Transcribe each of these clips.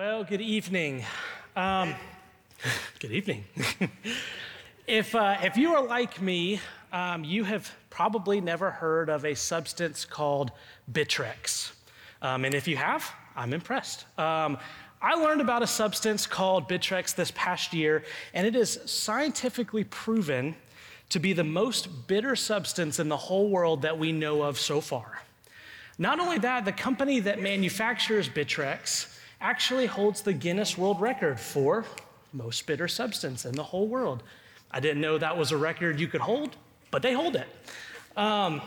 Well, good evening. Um, good evening. if, uh, if you are like me, um, you have probably never heard of a substance called Bitrex. Um, and if you have, I'm impressed. Um, I learned about a substance called Bitrex this past year, and it is scientifically proven to be the most bitter substance in the whole world that we know of so far. Not only that, the company that manufactures Bitrex actually holds the Guinness World Record for most bitter substance in the whole world. I didn't know that was a record you could hold, but they hold it. Um,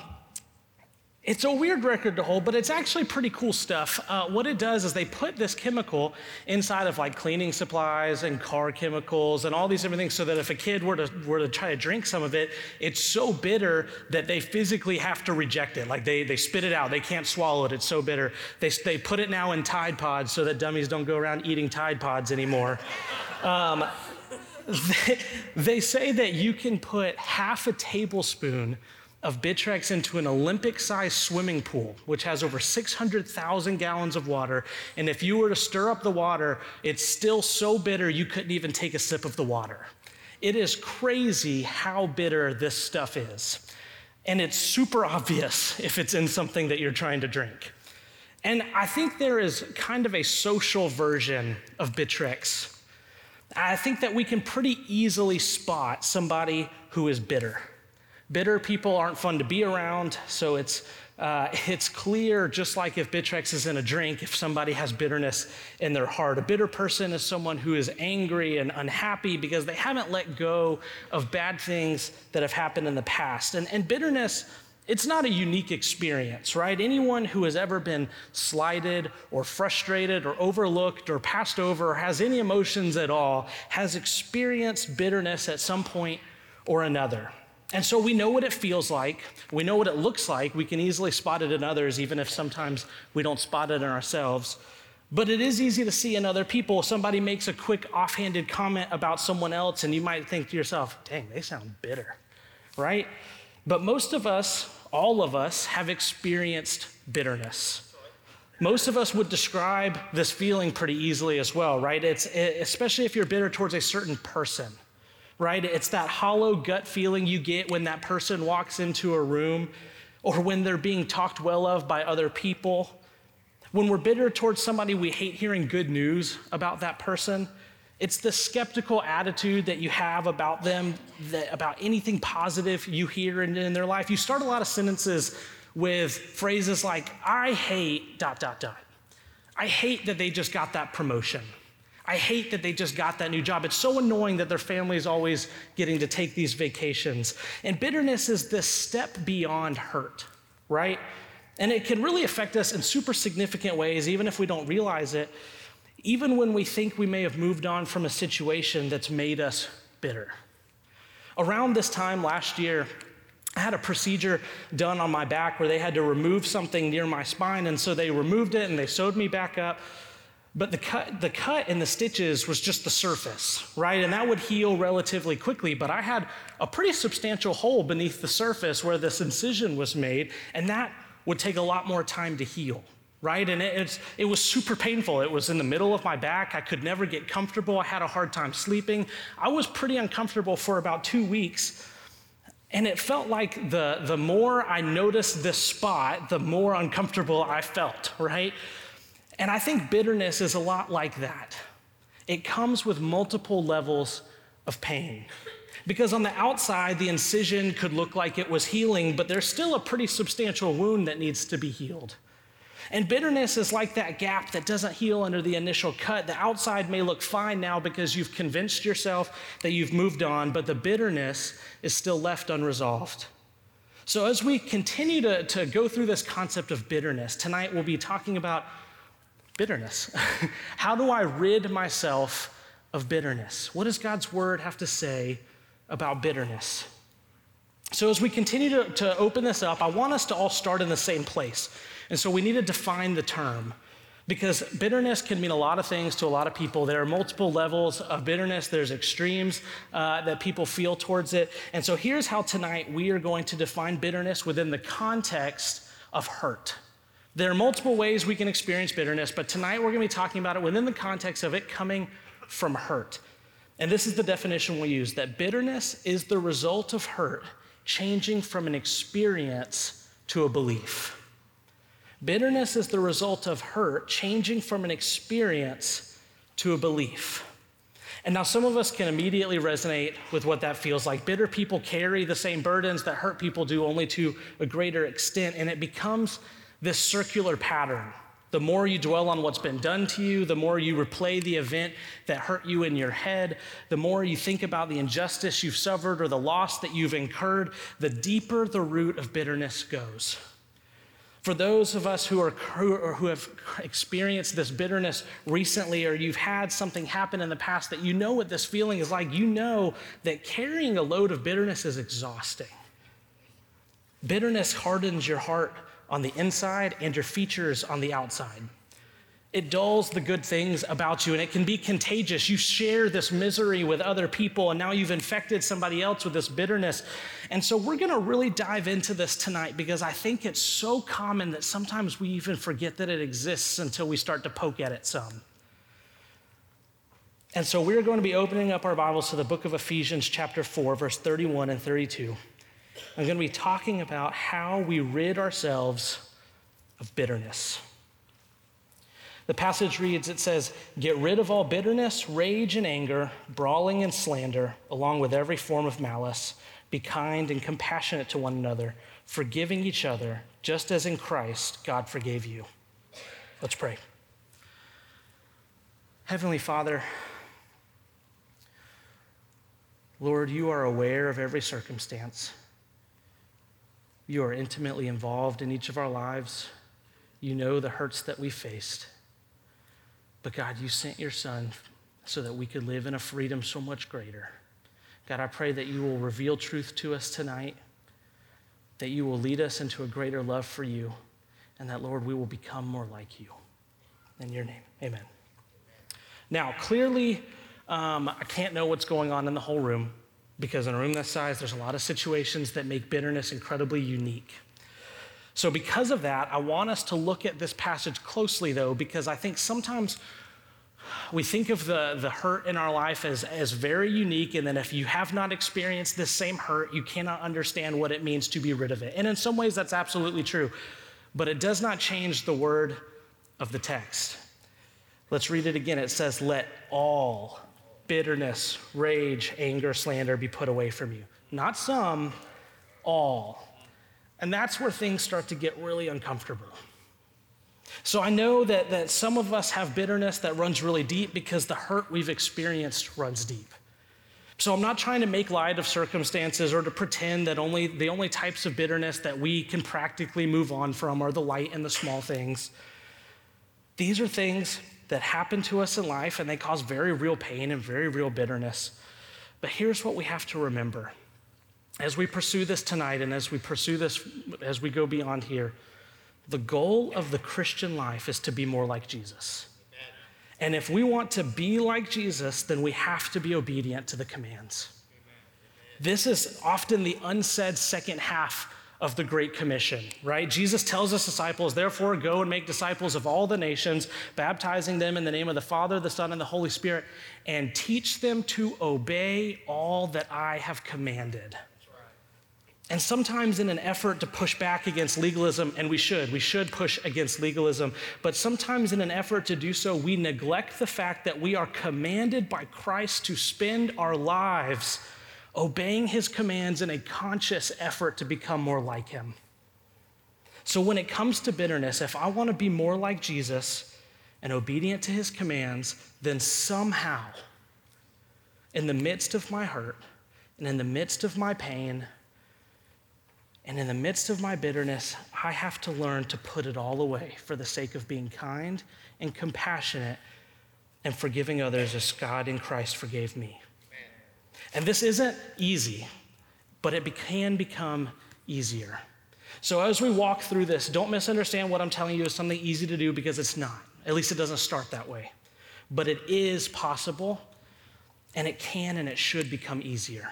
it's a weird record to hold, but it's actually pretty cool stuff. Uh, what it does is they put this chemical inside of like cleaning supplies and car chemicals and all these different things so that if a kid were to, were to try to drink some of it, it's so bitter that they physically have to reject it. Like they, they spit it out, they can't swallow it, it's so bitter. They, they put it now in Tide Pods so that dummies don't go around eating Tide Pods anymore. Um, they, they say that you can put half a tablespoon of Bitrex into an Olympic sized swimming pool, which has over 600,000 gallons of water. And if you were to stir up the water, it's still so bitter you couldn't even take a sip of the water. It is crazy how bitter this stuff is. And it's super obvious if it's in something that you're trying to drink. And I think there is kind of a social version of Bitrex. I think that we can pretty easily spot somebody who is bitter. Bitter people aren't fun to be around, so it's, uh, it's clear, just like if Bitrex is in a drink, if somebody has bitterness in their heart. A bitter person is someone who is angry and unhappy because they haven't let go of bad things that have happened in the past. And, and bitterness, it's not a unique experience, right? Anyone who has ever been slighted or frustrated or overlooked or passed over or has any emotions at all has experienced bitterness at some point or another. And so we know what it feels like. We know what it looks like. We can easily spot it in others, even if sometimes we don't spot it in ourselves. But it is easy to see in other people. Somebody makes a quick offhanded comment about someone else, and you might think to yourself, dang, they sound bitter, right? But most of us, all of us, have experienced bitterness. Most of us would describe this feeling pretty easily as well, right? It's especially if you're bitter towards a certain person right? It's that hollow gut feeling you get when that person walks into a room or when they're being talked well of by other people. When we're bitter towards somebody, we hate hearing good news about that person. It's the skeptical attitude that you have about them, that, about anything positive you hear in, in their life. You start a lot of sentences with phrases like, I hate dot, dot, dot. I hate that they just got that promotion. I hate that they just got that new job. It's so annoying that their family is always getting to take these vacations. And bitterness is this step beyond hurt, right? And it can really affect us in super significant ways, even if we don't realize it, even when we think we may have moved on from a situation that's made us bitter. Around this time last year, I had a procedure done on my back where they had to remove something near my spine, and so they removed it and they sewed me back up. But the cut, the cut and the stitches was just the surface, right? And that would heal relatively quickly. But I had a pretty substantial hole beneath the surface where this incision was made, and that would take a lot more time to heal, right? And it, it was super painful. It was in the middle of my back. I could never get comfortable. I had a hard time sleeping. I was pretty uncomfortable for about two weeks. And it felt like the, the more I noticed this spot, the more uncomfortable I felt, right? And I think bitterness is a lot like that. It comes with multiple levels of pain. Because on the outside, the incision could look like it was healing, but there's still a pretty substantial wound that needs to be healed. And bitterness is like that gap that doesn't heal under the initial cut. The outside may look fine now because you've convinced yourself that you've moved on, but the bitterness is still left unresolved. So, as we continue to, to go through this concept of bitterness, tonight we'll be talking about bitterness. How do I rid myself of bitterness? What does God's word have to say about bitterness? So, as we continue to, to open this up, I want us to all start in the same place. And so, we need to define the term because bitterness can mean a lot of things to a lot of people. There are multiple levels of bitterness, there's extremes uh, that people feel towards it. And so, here's how tonight we are going to define bitterness within the context of hurt There are multiple ways we can experience bitterness, but tonight we're going to be talking about it within the context of it coming from hurt. And this is the definition we use that bitterness is the result of hurt changing from an experience to a belief. Bitterness is the result of hurt changing from an experience to a belief. And now some of us can immediately resonate with what that feels like. Bitter people carry the same burdens that hurt people do, only to a greater extent. And it becomes this circular pattern. The more you dwell on what's been done to you, the more you replay the event that hurt you in your head, the more you think about the injustice you've suffered or the loss that you've incurred, the deeper the root of bitterness goes. For those of us who, are, who have experienced this bitterness recently, or you've had something happen in the past that you know what this feeling is like, you know that carrying a load of bitterness is exhausting. Bitterness hardens your heart on the inside and your features on the outside. It dulls the good things about you and it can be contagious. You share this misery with other people and now you've infected somebody else with this bitterness. And so we're going to really dive into this tonight because I think it's so common that sometimes we even forget that it exists until we start to poke at it some. And so we're going to be opening up our Bibles to the book of Ephesians, chapter 4, verse 31 and 32. I'm going to be talking about how we rid ourselves of bitterness. The passage reads it says, Get rid of all bitterness, rage, and anger, brawling and slander, along with every form of malice. Be kind and compassionate to one another, forgiving each other, just as in Christ God forgave you. Let's pray. Heavenly Father, Lord, you are aware of every circumstance. You are intimately involved in each of our lives. You know the hurts that we faced. But God, you sent your son so that we could live in a freedom so much greater. God, I pray that you will reveal truth to us tonight, that you will lead us into a greater love for you, and that, Lord, we will become more like you. In your name, amen. Now, clearly, um, I can't know what's going on in the whole room because in a room that size, there's a lot of situations that make bitterness incredibly unique. So, because of that, I want us to look at this passage closely, though, because I think sometimes we think of the, the hurt in our life as, as very unique, and then if you have not experienced this same hurt, you cannot understand what it means to be rid of it. And in some ways, that's absolutely true, but it does not change the word of the text. Let's read it again. It says, Let all bitterness, rage, anger, slander be put away from you. Not some, all. And that's where things start to get really uncomfortable. So I know that, that some of us have bitterness that runs really deep because the hurt we've experienced runs deep. So I'm not trying to make light of circumstances or to pretend that only the only types of bitterness that we can practically move on from are the light and the small things. These are things that happen to us in life and they cause very real pain and very real bitterness. But here's what we have to remember as we pursue this tonight and as we pursue this as we go beyond here, the goal of the Christian life is to be more like Jesus. And if we want to be like Jesus, then we have to be obedient to the commands. This is often the unsaid second half of the Great Commission, right? Jesus tells his disciples, therefore, go and make disciples of all the nations, baptizing them in the name of the Father, the Son, and the Holy Spirit, and teach them to obey all that I have commanded. And sometimes, in an effort to push back against legalism, and we should, we should push against legalism, but sometimes, in an effort to do so, we neglect the fact that we are commanded by Christ to spend our lives obeying his commands in a conscious effort to become more like him. So, when it comes to bitterness, if I want to be more like Jesus and obedient to his commands, then somehow, in the midst of my hurt and in the midst of my pain, and in the midst of my bitterness, I have to learn to put it all away for the sake of being kind and compassionate and forgiving others as God in Christ forgave me. And this isn't easy, but it can become easier. So as we walk through this, don't misunderstand what I'm telling you is something easy to do because it's not. At least it doesn't start that way. But it is possible, and it can and it should become easier.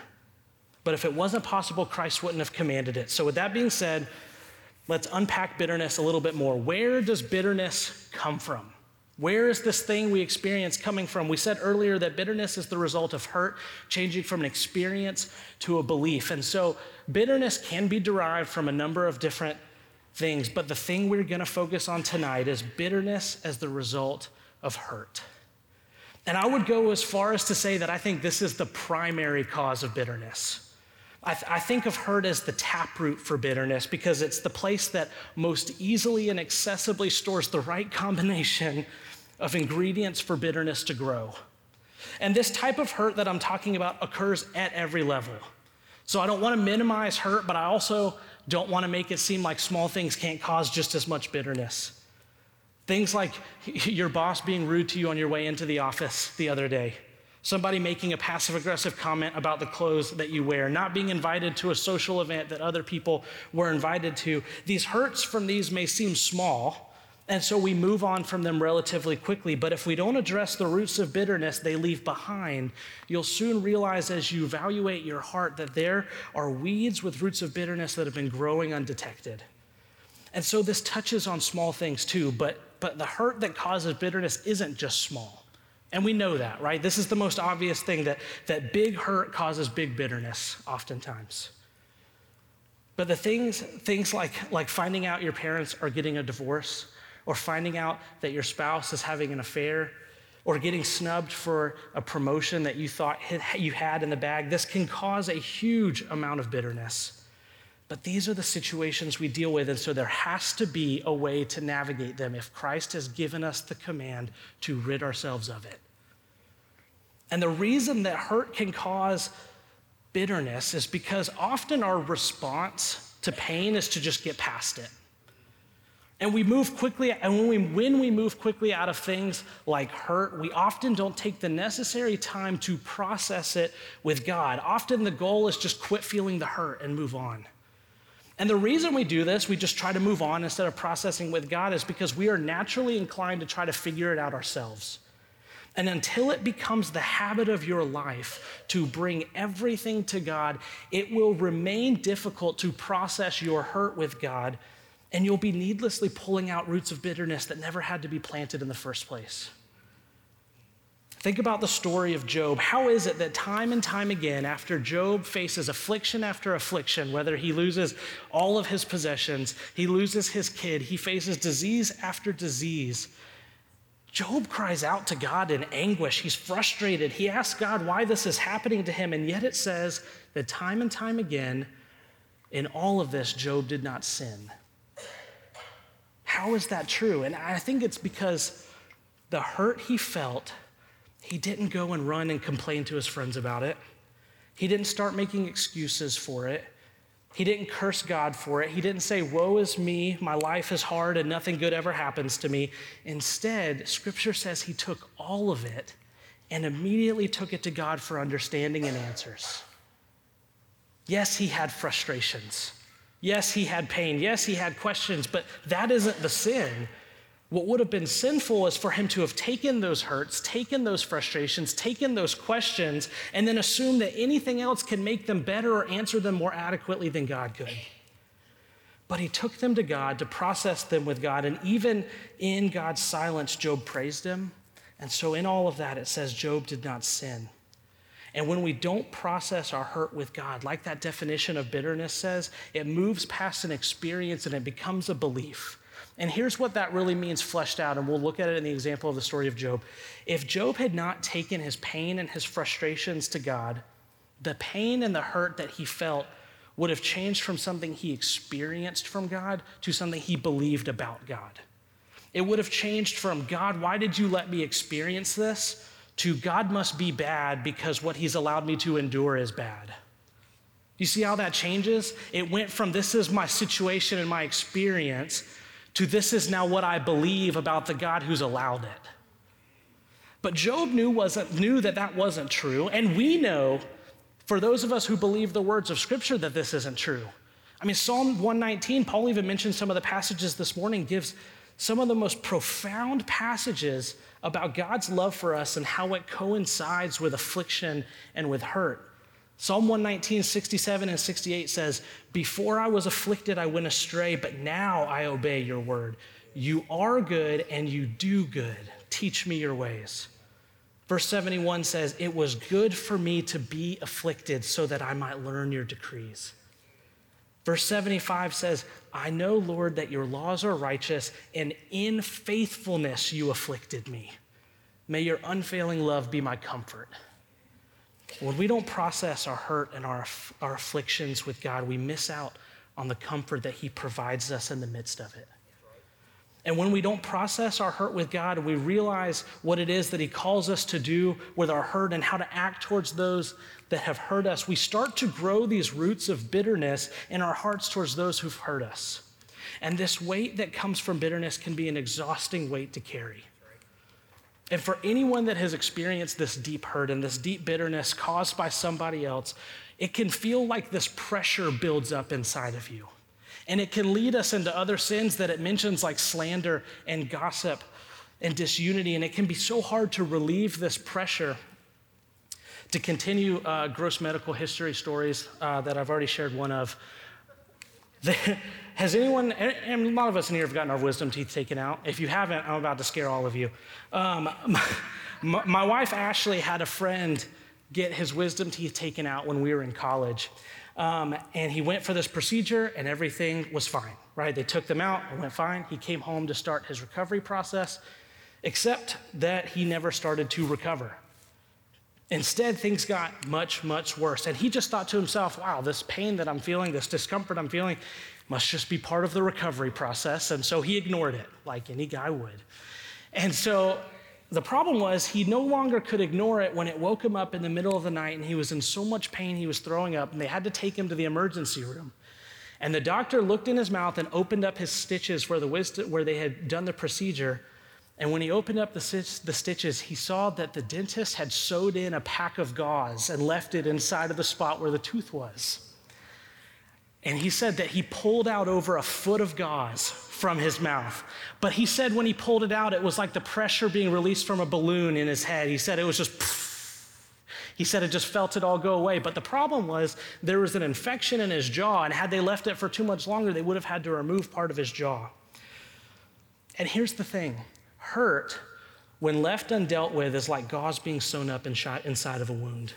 But if it wasn't possible, Christ wouldn't have commanded it. So, with that being said, let's unpack bitterness a little bit more. Where does bitterness come from? Where is this thing we experience coming from? We said earlier that bitterness is the result of hurt, changing from an experience to a belief. And so bitterness can be derived from a number of different things, but the thing we're going to focus on tonight is bitterness as the result of hurt. And I would go as far as to say that I think this is the primary cause of bitterness. I, th- I, think of hurt as the taproot for bitterness because it's the place that most easily and accessibly stores the right combination of ingredients for bitterness to grow. And this type of hurt that I'm talking about occurs at every level. So I don't want to minimize hurt, but I also don't want to make it seem like small things can't cause just as much bitterness. Things like your boss being rude to you on your way into the office the other day somebody making a passive aggressive comment about the clothes that you wear, not being invited to a social event that other people were invited to. These hurts from these may seem small, and so we move on from them relatively quickly. But if we don't address the roots of bitterness they leave behind, you'll soon realize as you evaluate your heart that there are weeds with roots of bitterness that have been growing undetected. And so this touches on small things too, but, but the hurt that causes bitterness isn't just small. And we know that, right? This is the most obvious thing that, that big hurt causes big bitterness oftentimes. But the things, things like, like finding out your parents are getting a divorce, or finding out that your spouse is having an affair, or getting snubbed for a promotion that you thought you had in the bag, this can cause a huge amount of bitterness. But these are the situations we deal with, and so there has to be a way to navigate them if Christ has given us the command to rid ourselves of it. And the reason that hurt can cause bitterness is because often our response to pain is to just get past it. And we move quickly, and when we, when we move quickly out of things like hurt, we often don't take the necessary time to process it with God. Often the goal is just quit feeling the hurt and move on. And the reason we do this, we just try to move on instead of processing with God, is because we are naturally inclined to try to figure it out ourselves. And until it becomes the habit of your life to bring everything to God, it will remain difficult to process your hurt with God, and you'll be needlessly pulling out roots of bitterness that never had to be planted in the first place. Think about the story of Job. How is it that time and time again, after Job faces affliction after affliction, whether he loses all of his possessions, he loses his kid, he faces disease after disease, Job cries out to God in anguish. He's frustrated. He asks God why this is happening to him, and yet it says that time and time again, in all of this, Job did not sin. How is that true? And I think it's because the hurt he felt he didn't go and run and complain to his friends about it. He didn't start making excuses for it. He didn't curse God for it. He didn't say, Woe is me, my life is hard, and nothing good ever happens to me. Instead, scripture says he took all of it and immediately took it to God for understanding and answers. Yes, he had frustrations. Yes, he had pain. Yes, he had questions, but that isn't the sin. What would have been sinful is for him to have taken those hurts, taken those frustrations, taken those questions, and then assume that anything else can make them better or answer them more adequately than God could. But he took them to God to process them with God, and even in God's silence, Job praised him. And so, in all of that, it says Job did not sin. And when we don't process our hurt with God, like that definition of bitterness says, it moves past an experience and it becomes a belief. And here's what that really means fleshed out, and we'll look at it in the example of the story of Job. If Job had not taken his pain and his frustrations to God, the pain and the hurt that he felt would have changed from something he experienced from God to something he believed about God. It would have changed from, God, why did you let me experience this? To God must be bad because what he's allowed me to endure is bad. You see how that changes? It went from this is my situation and my experience to this is now what I believe about the God who's allowed it. But Job knew, wasn't, knew that that wasn't true, and we know, for those of us who believe the words of Scripture, that this isn't true. I mean, Psalm 119, Paul even mentioned some of the passages this morning, gives some of the most profound passages about God's love for us and how it coincides with affliction and with hurt. Psalm 119, 67 and 68 says, Before I was afflicted, I went astray, but now I obey your word. You are good and you do good. Teach me your ways. Verse 71 says, It was good for me to be afflicted so that I might learn your decrees. Verse 75 says, I know, Lord, that your laws are righteous, and in faithfulness you afflicted me. May your unfailing love be my comfort. When we don't process our hurt and our, our afflictions with God, we miss out on the comfort that He provides us in the midst of it. And when we don't process our hurt with God, we realize what it is that He calls us to do with our hurt and how to act towards those that have hurt us, we start to grow these roots of bitterness in our hearts towards those who've hurt us. And this weight that comes from bitterness can be an exhausting weight to carry. And for anyone that has experienced this deep hurt and this deep bitterness caused by somebody else, it can feel like this pressure builds up inside of you. And it can lead us into other sins that it mentions, like slander and gossip and disunity. And it can be so hard to relieve this pressure. To continue uh, gross medical history stories uh, that I've already shared one of, has anyone, and a lot of us in here have gotten our wisdom teeth taken out. If you haven't, I'm about to scare all of you. Um, my, my wife Ashley had a friend get his wisdom teeth taken out when we were in college. Um, and he went for this procedure and everything was fine, right? They took them out, it went fine. He came home to start his recovery process, except that he never started to recover. Instead, things got much, much worse. And he just thought to himself, wow, this pain that I'm feeling, this discomfort I'm feeling, must just be part of the recovery process. And so he ignored it like any guy would. And so the problem was he no longer could ignore it when it woke him up in the middle of the night and he was in so much pain he was throwing up, and they had to take him to the emergency room. And the doctor looked in his mouth and opened up his stitches where, the where they had done the procedure. And when he opened up the, the stitches, he saw that the dentist had sewed in a pack of gauze and left it inside of the spot where the tooth was. And he said that he pulled out over a foot of gauze from his mouth. But he said when he pulled it out, it was like the pressure being released from a balloon in his head. He said it was just. He said it just felt it all go away. But the problem was there was an infection in his jaw, and had they left it for too much longer, they would have had to remove part of his jaw. And here's the thing Hurt, when left undealt with, is like gauze being sewn up inside of a wound.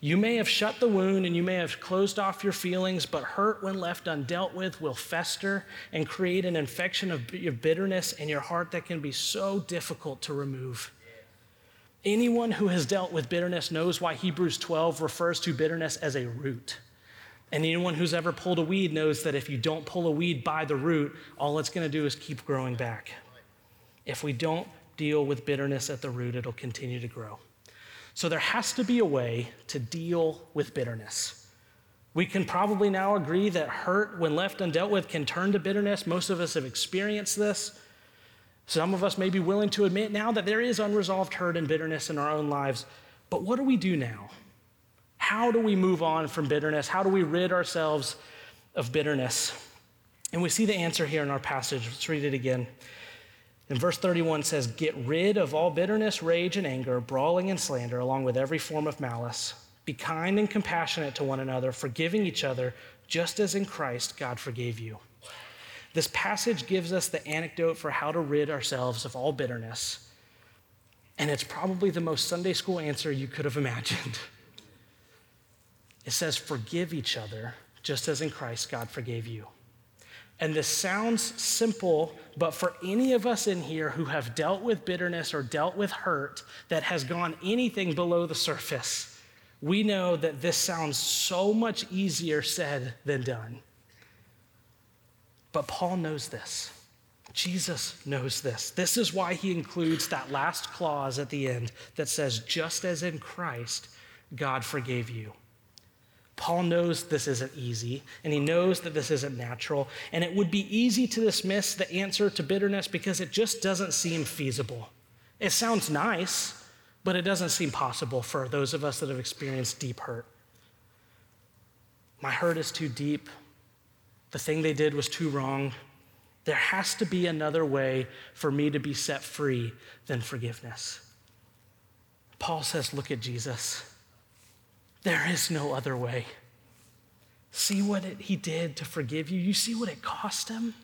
You may have shut the wound and you may have closed off your feelings, but hurt, when left undealt with, will fester and create an infection of bitterness in your heart that can be so difficult to remove. Anyone who has dealt with bitterness knows why Hebrews 12 refers to bitterness as a root. And anyone who's ever pulled a weed knows that if you don't pull a weed by the root, all it's going to do is keep growing back. If we don't deal with bitterness at the root, it'll continue to grow. So there has to be a way to deal with bitterness. We can probably now agree that hurt, when left undealt with, can turn to bitterness. Most of us have experienced this. Some of us may be willing to admit now that there is unresolved hurt and bitterness in our own lives. But what do we do now? How do we move on from bitterness? How do we rid ourselves of bitterness? And we see the answer here in our passage. Let's read it again. In verse 31 says, Get rid of all bitterness, rage, and anger, brawling and slander, along with every form of malice. Be kind and compassionate to one another, forgiving each other, just as in Christ God forgave you. This passage gives us the anecdote for how to rid ourselves of all bitterness. And it's probably the most Sunday school answer you could have imagined. It says, Forgive each other, just as in Christ God forgave you. And this sounds simple, but for any of us in here who have dealt with bitterness or dealt with hurt that has gone anything below the surface, we know that this sounds so much easier said than done. But Paul knows this. Jesus knows this. This is why he includes that last clause at the end that says, just as in Christ, God forgave you. Paul knows this isn't easy, and he knows that this isn't natural, and it would be easy to dismiss the answer to bitterness because it just doesn't seem feasible. It sounds nice, but it doesn't seem possible for those of us that have experienced deep hurt. My hurt is too deep. The thing they did was too wrong. There has to be another way for me to be set free than forgiveness. Paul says, Look at Jesus. There is no other way. See what it, he did to forgive you. You see what it cost him?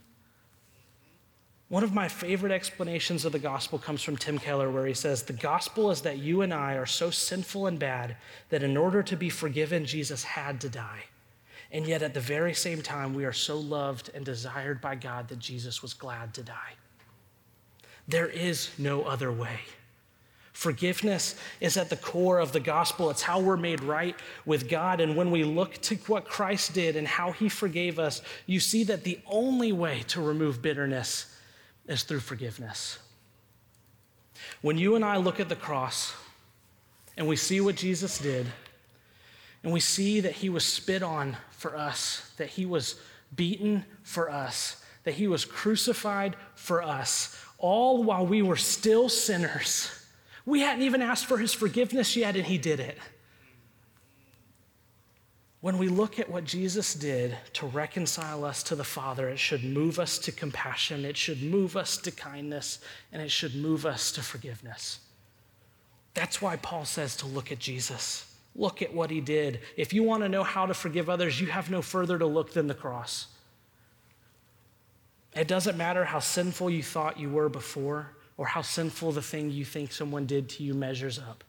One of my favorite explanations of the gospel comes from Tim Keller, where he says, The gospel is that you and I are so sinful and bad that in order to be forgiven, Jesus had to die. And yet, at the very same time, we are so loved and desired by God that Jesus was glad to die. There is no other way. Forgiveness is at the core of the gospel. It's how we're made right with God. And when we look to what Christ did and how he forgave us, you see that the only way to remove bitterness is through forgiveness. When you and I look at the cross and we see what Jesus did, and we see that he was spit on for us, that he was beaten for us, that he was crucified for us, all while we were still sinners. We hadn't even asked for his forgiveness yet, and he did it. When we look at what Jesus did to reconcile us to the Father, it should move us to compassion, it should move us to kindness, and it should move us to forgiveness. That's why Paul says to look at Jesus. Look at what he did. If you want to know how to forgive others, you have no further to look than the cross. It doesn't matter how sinful you thought you were before or how sinful the thing you think someone did to you measures up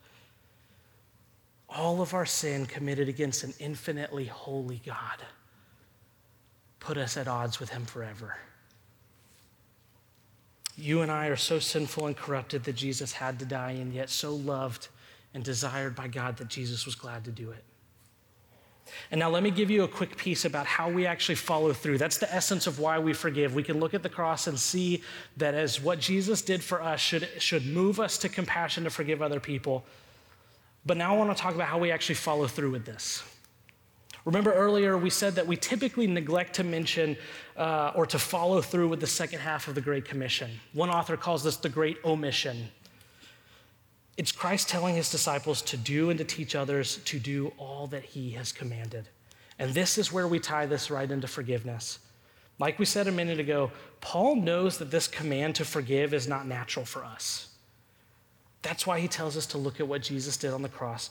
all of our sin committed against an infinitely holy God put us at odds with him forever. You and I are so sinful and corrupted that Jesus had to die, and yet so loved and desired by God that Jesus was glad to do it. And now, let me give you a quick piece about how we actually follow through. That's the essence of why we forgive. We can look at the cross and see that as what Jesus did for us should, should move us to compassion to forgive other people. But now I want to talk about how we actually follow through with this. Remember earlier, we said that we typically neglect to mention uh, or to follow through with the second half of the Great Commission. One author calls this the Great Omission. It's Christ telling his disciples to do and to teach others to do all that he has commanded. And this is where we tie this right into forgiveness. Like we said a minute ago, Paul knows that this command to forgive is not natural for us. That's why he tells us to look at what Jesus did on the cross.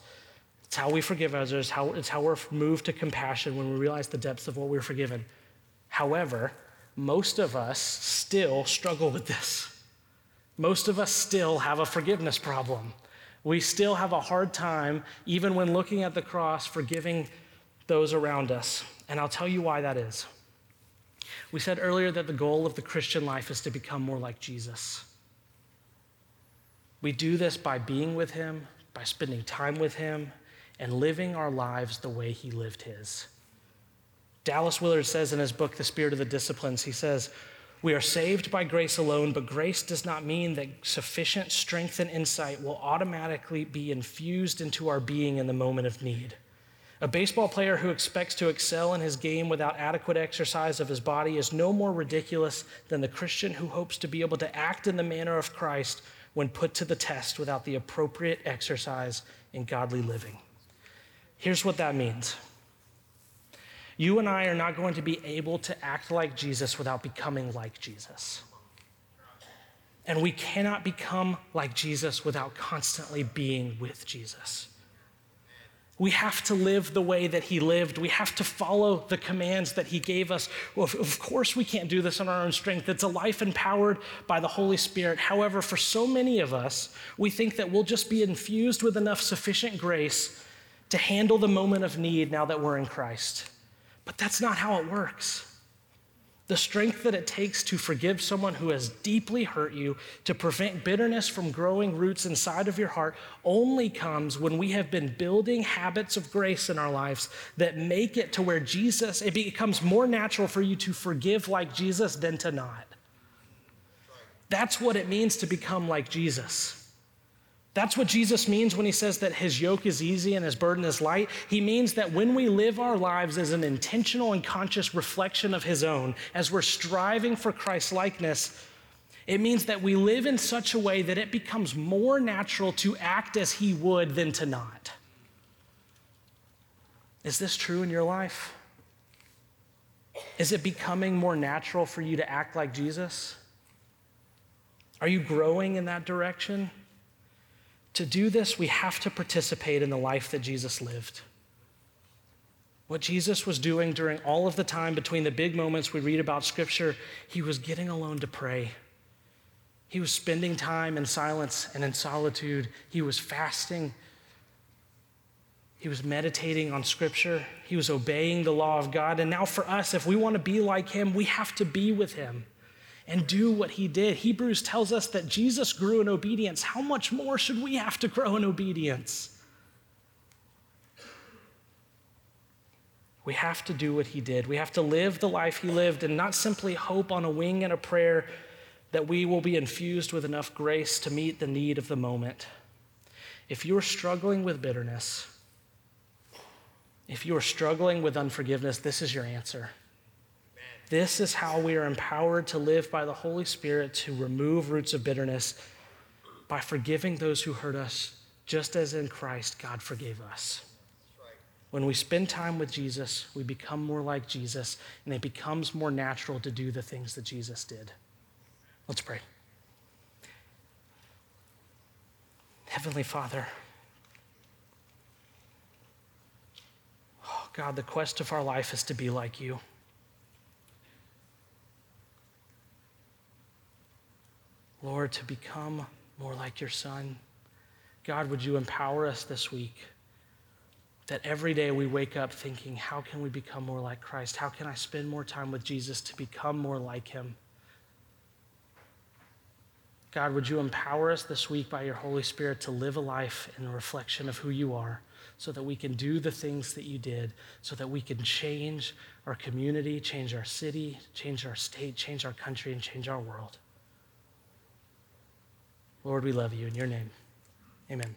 It's how we forgive others, how, it's how we're moved to compassion when we realize the depths of what we're forgiven. However, most of us still struggle with this. Most of us still have a forgiveness problem. We still have a hard time, even when looking at the cross, forgiving those around us. And I'll tell you why that is. We said earlier that the goal of the Christian life is to become more like Jesus. We do this by being with Him, by spending time with Him, and living our lives the way He lived His. Dallas Willard says in his book, The Spirit of the Disciplines, he says, We are saved by grace alone, but grace does not mean that sufficient strength and insight will automatically be infused into our being in the moment of need. A baseball player who expects to excel in his game without adequate exercise of his body is no more ridiculous than the Christian who hopes to be able to act in the manner of Christ when put to the test without the appropriate exercise in godly living. Here's what that means you and I are not going to be able to act like Jesus without becoming like Jesus. And we cannot become like Jesus without constantly being with Jesus. We have to live the way that he lived. We have to follow the commands that he gave us. Of course, we can't do this on our own strength. It's a life empowered by the Holy Spirit. However, for so many of us, we think that we'll just be infused with enough sufficient grace to handle the moment of need now that we're in Christ. But that's not how it works. The strength that it takes to forgive someone who has deeply hurt you, to prevent bitterness from growing roots inside of your heart, only comes when we have been building habits of grace in our lives that make it to where Jesus, it becomes more natural for you to forgive like Jesus than to not. That's what it means to become like Jesus. That's what Jesus means when he says that his yoke is easy and his burden is light. He means that when we live our lives as an intentional and conscious reflection of his own, as we're striving for Christ's likeness, it means that we live in such a way that it becomes more natural to act as he would than to not. Is this true in your life? Is it becoming more natural for you to act like Jesus? Are you growing in that direction? To do this, we have to participate in the life that Jesus lived. What Jesus was doing during all of the time between the big moments we read about Scripture, he was getting alone to pray. He was spending time in silence and in solitude. He was fasting. He was meditating on Scripture. He was obeying the law of God. And now, for us, if we want to be like him, we have to be with him and do what he did. Hebrews tells us that Jesus grew in obedience. How much more should we have to grow in obedience? We have to do what he did. We have to live the life he lived and not simply hope on a wing and a prayer that we will be infused with enough grace to meet the need of the moment. If you're struggling with bitterness, if you are struggling with unforgiveness, this is your answer. This is how we are empowered to live by the Holy Spirit to remove roots of bitterness by forgiving those who hurt us, just as in Christ God forgave us. When we spend time with Jesus, we become more like Jesus, and it becomes more natural to do the things that Jesus did. Let's pray. Heavenly Father, oh God, the quest of our life is to be like you. Lord, to become more like your Son. God, would you empower us this week? that every day we wake up thinking, how can we become more like Christ? How can I spend more time with Jesus to become more like him? God, would you empower us this week by your Holy Spirit to live a life in reflection of who you are so that we can do the things that you did, so that we can change our community, change our city, change our state, change our country, and change our world. Lord, we love you in your name. Amen.